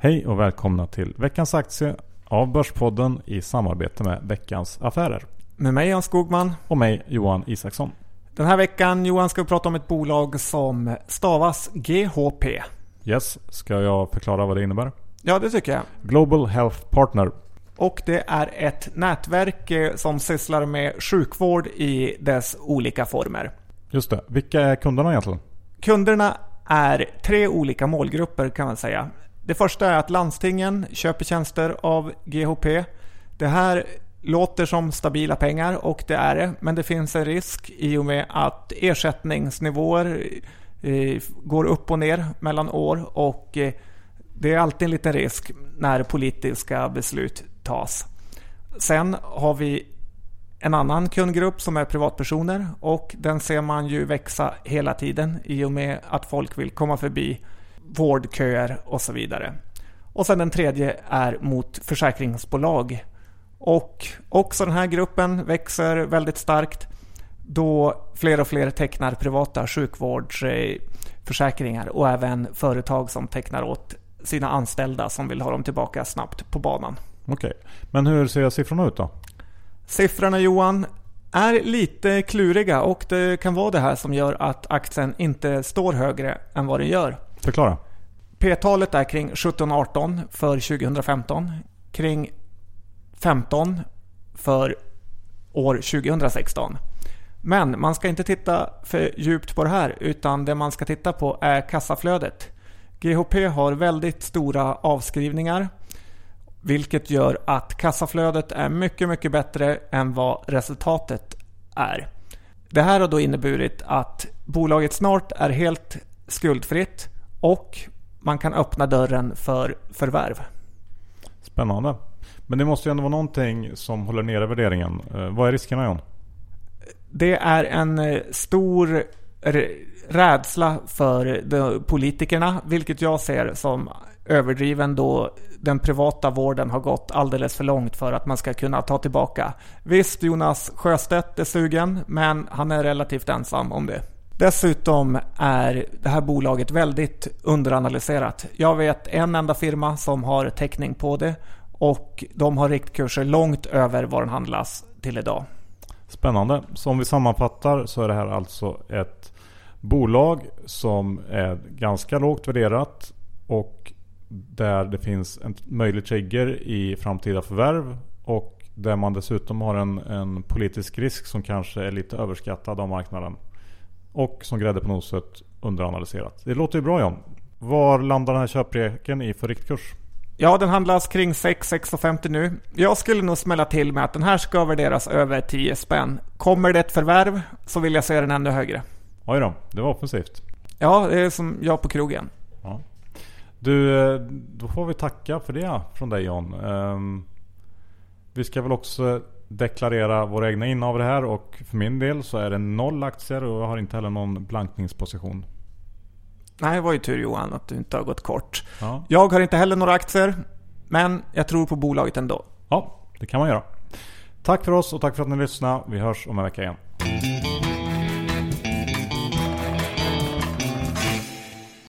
Hej och välkomna till veckans aktie av Börspodden i samarbete med Veckans Affärer. Med mig Jan Skogman. Och mig Johan Isaksson. Den här veckan Johan ska vi prata om ett bolag som stavas GHP. Yes, ska jag förklara vad det innebär? Ja, det tycker jag. Global Health Partner. Och det är ett nätverk eh, som sysslar med sjukvård i dess olika former. Just det. Vilka är kunderna egentligen? Kunderna är tre olika målgrupper kan man säga. Det första är att landstingen köper tjänster av GHP. Det här låter som stabila pengar och det är det. Men det finns en risk i och med att ersättningsnivåer eh, går upp och ner mellan år och eh, det är alltid en liten risk när politiska beslut tas. Sen har vi en annan kundgrupp som är privatpersoner och den ser man ju växa hela tiden i och med att folk vill komma förbi vårdköer och så vidare. Och sen den tredje är mot försäkringsbolag. Och också den här gruppen växer väldigt starkt då fler och fler tecknar privata sjukvårdsförsäkringar och även företag som tecknar åt sina anställda som vill ha dem tillbaka snabbt på banan. Okej, men hur ser siffrorna ut då? Siffrorna Johan är lite kluriga och det kan vara det här som gör att aktien inte står högre än vad den gör. Förklara. P-talet är kring 17-18 för 2015. Kring 15 för år 2016. Men man ska inte titta för djupt på det här utan det man ska titta på är kassaflödet. GHP har väldigt stora avskrivningar vilket gör att kassaflödet är mycket, mycket bättre än vad resultatet är. Det här har då inneburit att bolaget snart är helt skuldfritt och man kan öppna dörren för förvärv. Spännande. Men det måste ju ändå vara någonting som håller nere värderingen. Eh, vad är riskerna John? Det är en eh, stor rädsla för politikerna, vilket jag ser som överdriven då den privata vården har gått alldeles för långt för att man ska kunna ta tillbaka. Visst, Jonas Sjöstedt är sugen, men han är relativt ensam om det. Dessutom är det här bolaget väldigt underanalyserat. Jag vet en enda firma som har täckning på det och de har riktkurser långt över vad den handlas till idag. Spännande. Så om vi sammanfattar så är det här alltså ett bolag som är ganska lågt värderat och där det finns en möjlig trigger i framtida förvärv och där man dessutom har en, en politisk risk som kanske är lite överskattad av marknaden. Och som grädde på noset underanalyserat. Det låter ju bra John. Var landar den här köpreken i för riktkurs? Ja, den handlas kring 6-6,50 nu. Jag skulle nog smälla till med att den här ska värderas över 10 spänn. Kommer det ett förvärv så vill jag se den ännu högre. Oj då, det var offensivt. Ja, det är som jag på krogen. Ja. Du, eh, då får vi tacka för det från dig John. Um, vi ska väl också deklarera våra egna innehav här och för min del så är det noll aktier och jag har inte heller någon blankningsposition. Nej, det var ju tur Johan att du inte har gått kort. Ja. Jag har inte heller några aktier, men jag tror på bolaget ändå. Ja, det kan man göra. Tack för oss och tack för att ni lyssnade. Vi hörs om en vecka igen.